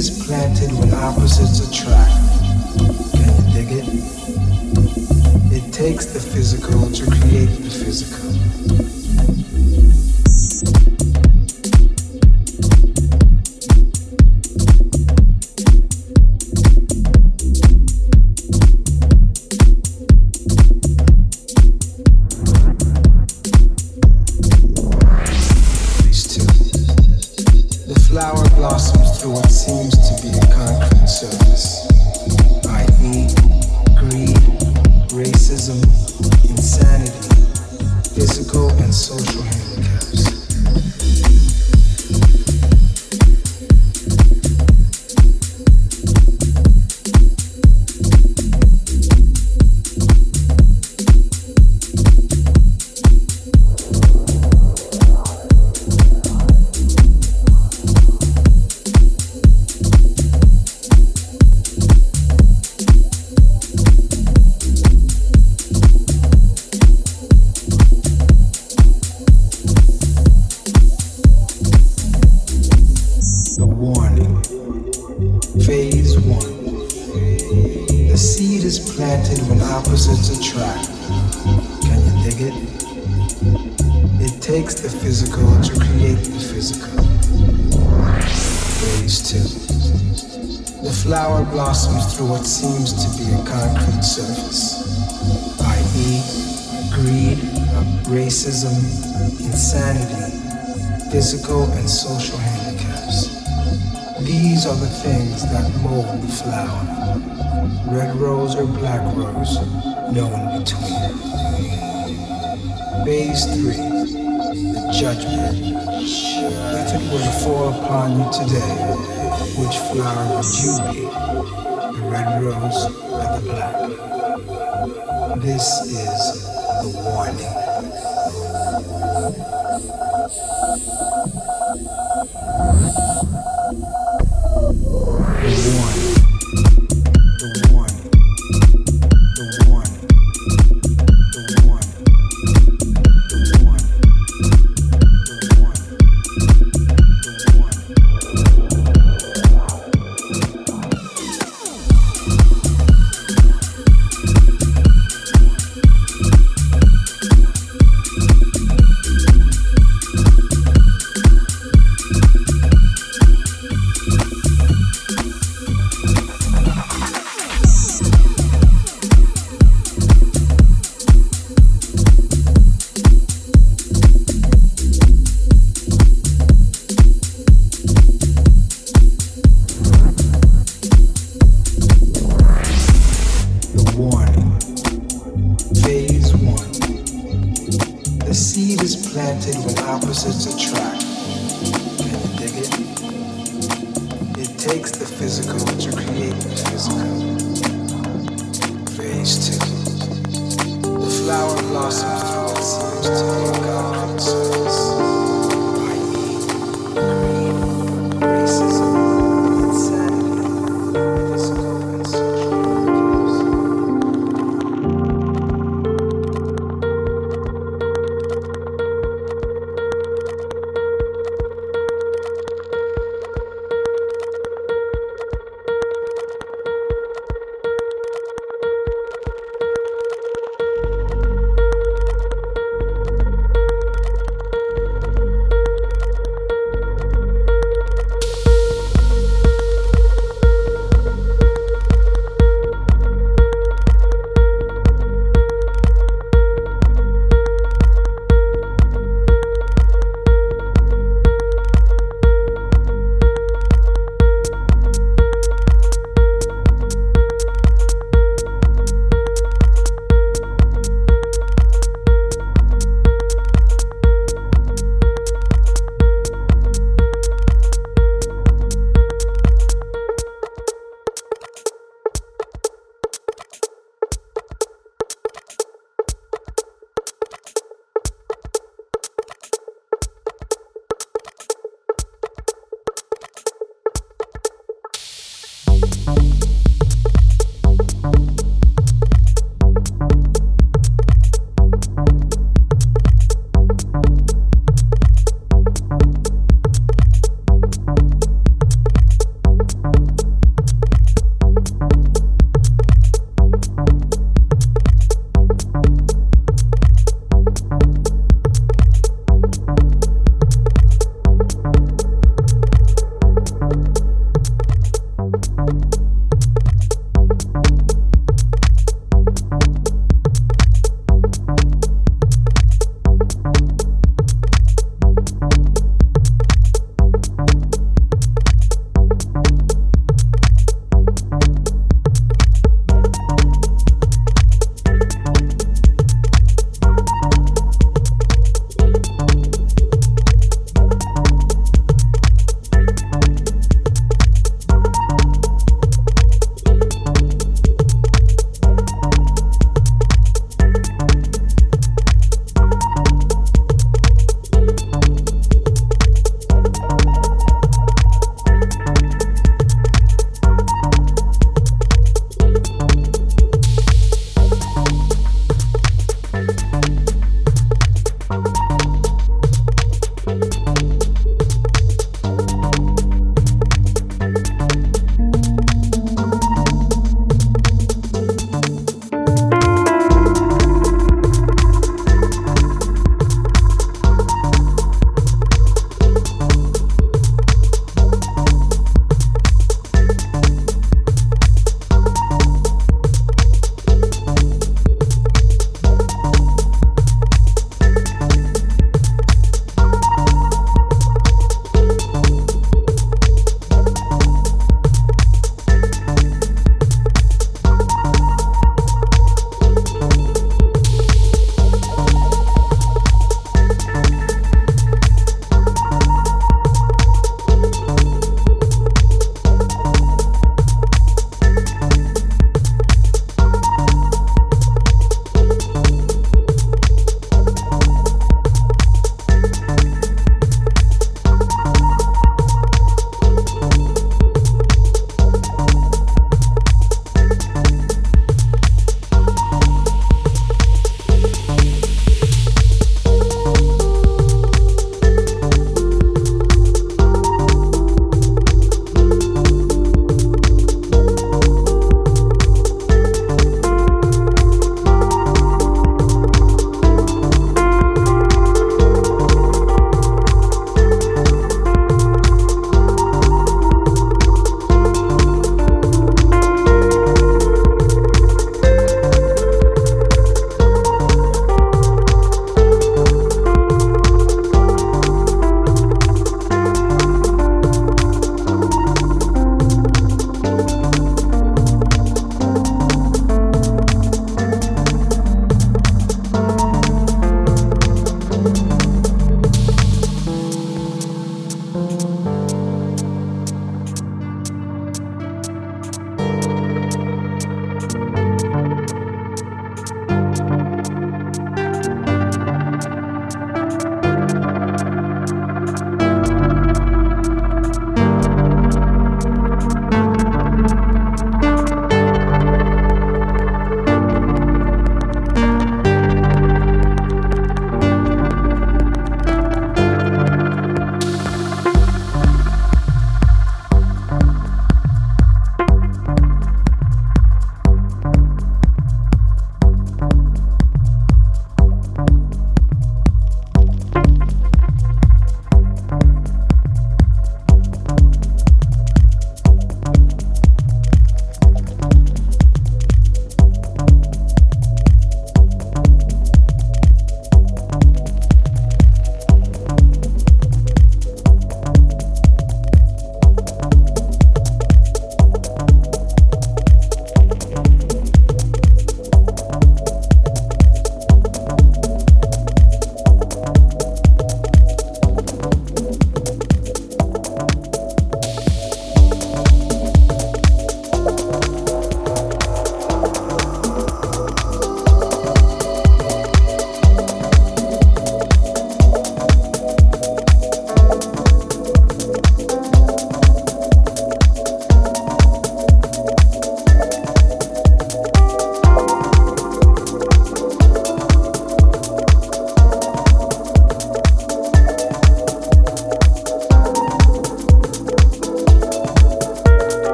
is planted when opposites attract. Can you dig it? It takes the physical to create the physical. These are the things that mold the flower. Red rose or black rose, no in between. Phase three, the judgment. If it were to fall upon you today, which flower would you be? The red rose or the black? This is the warning.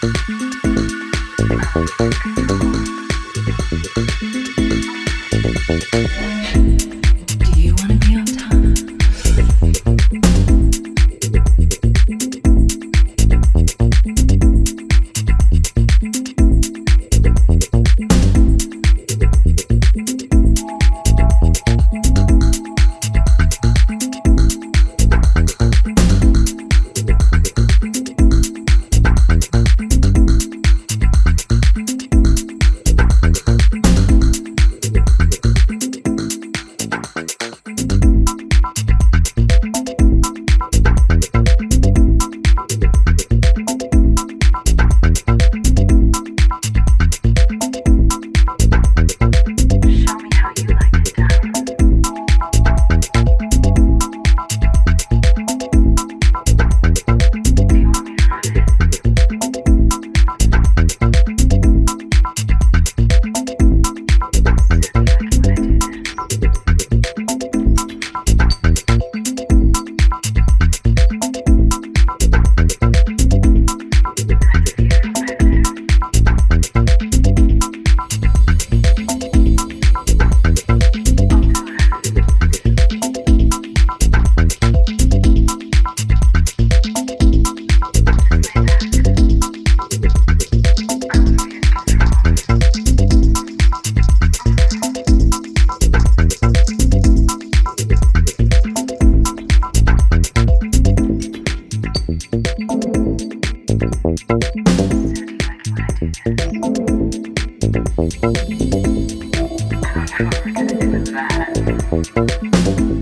Thank Thank you.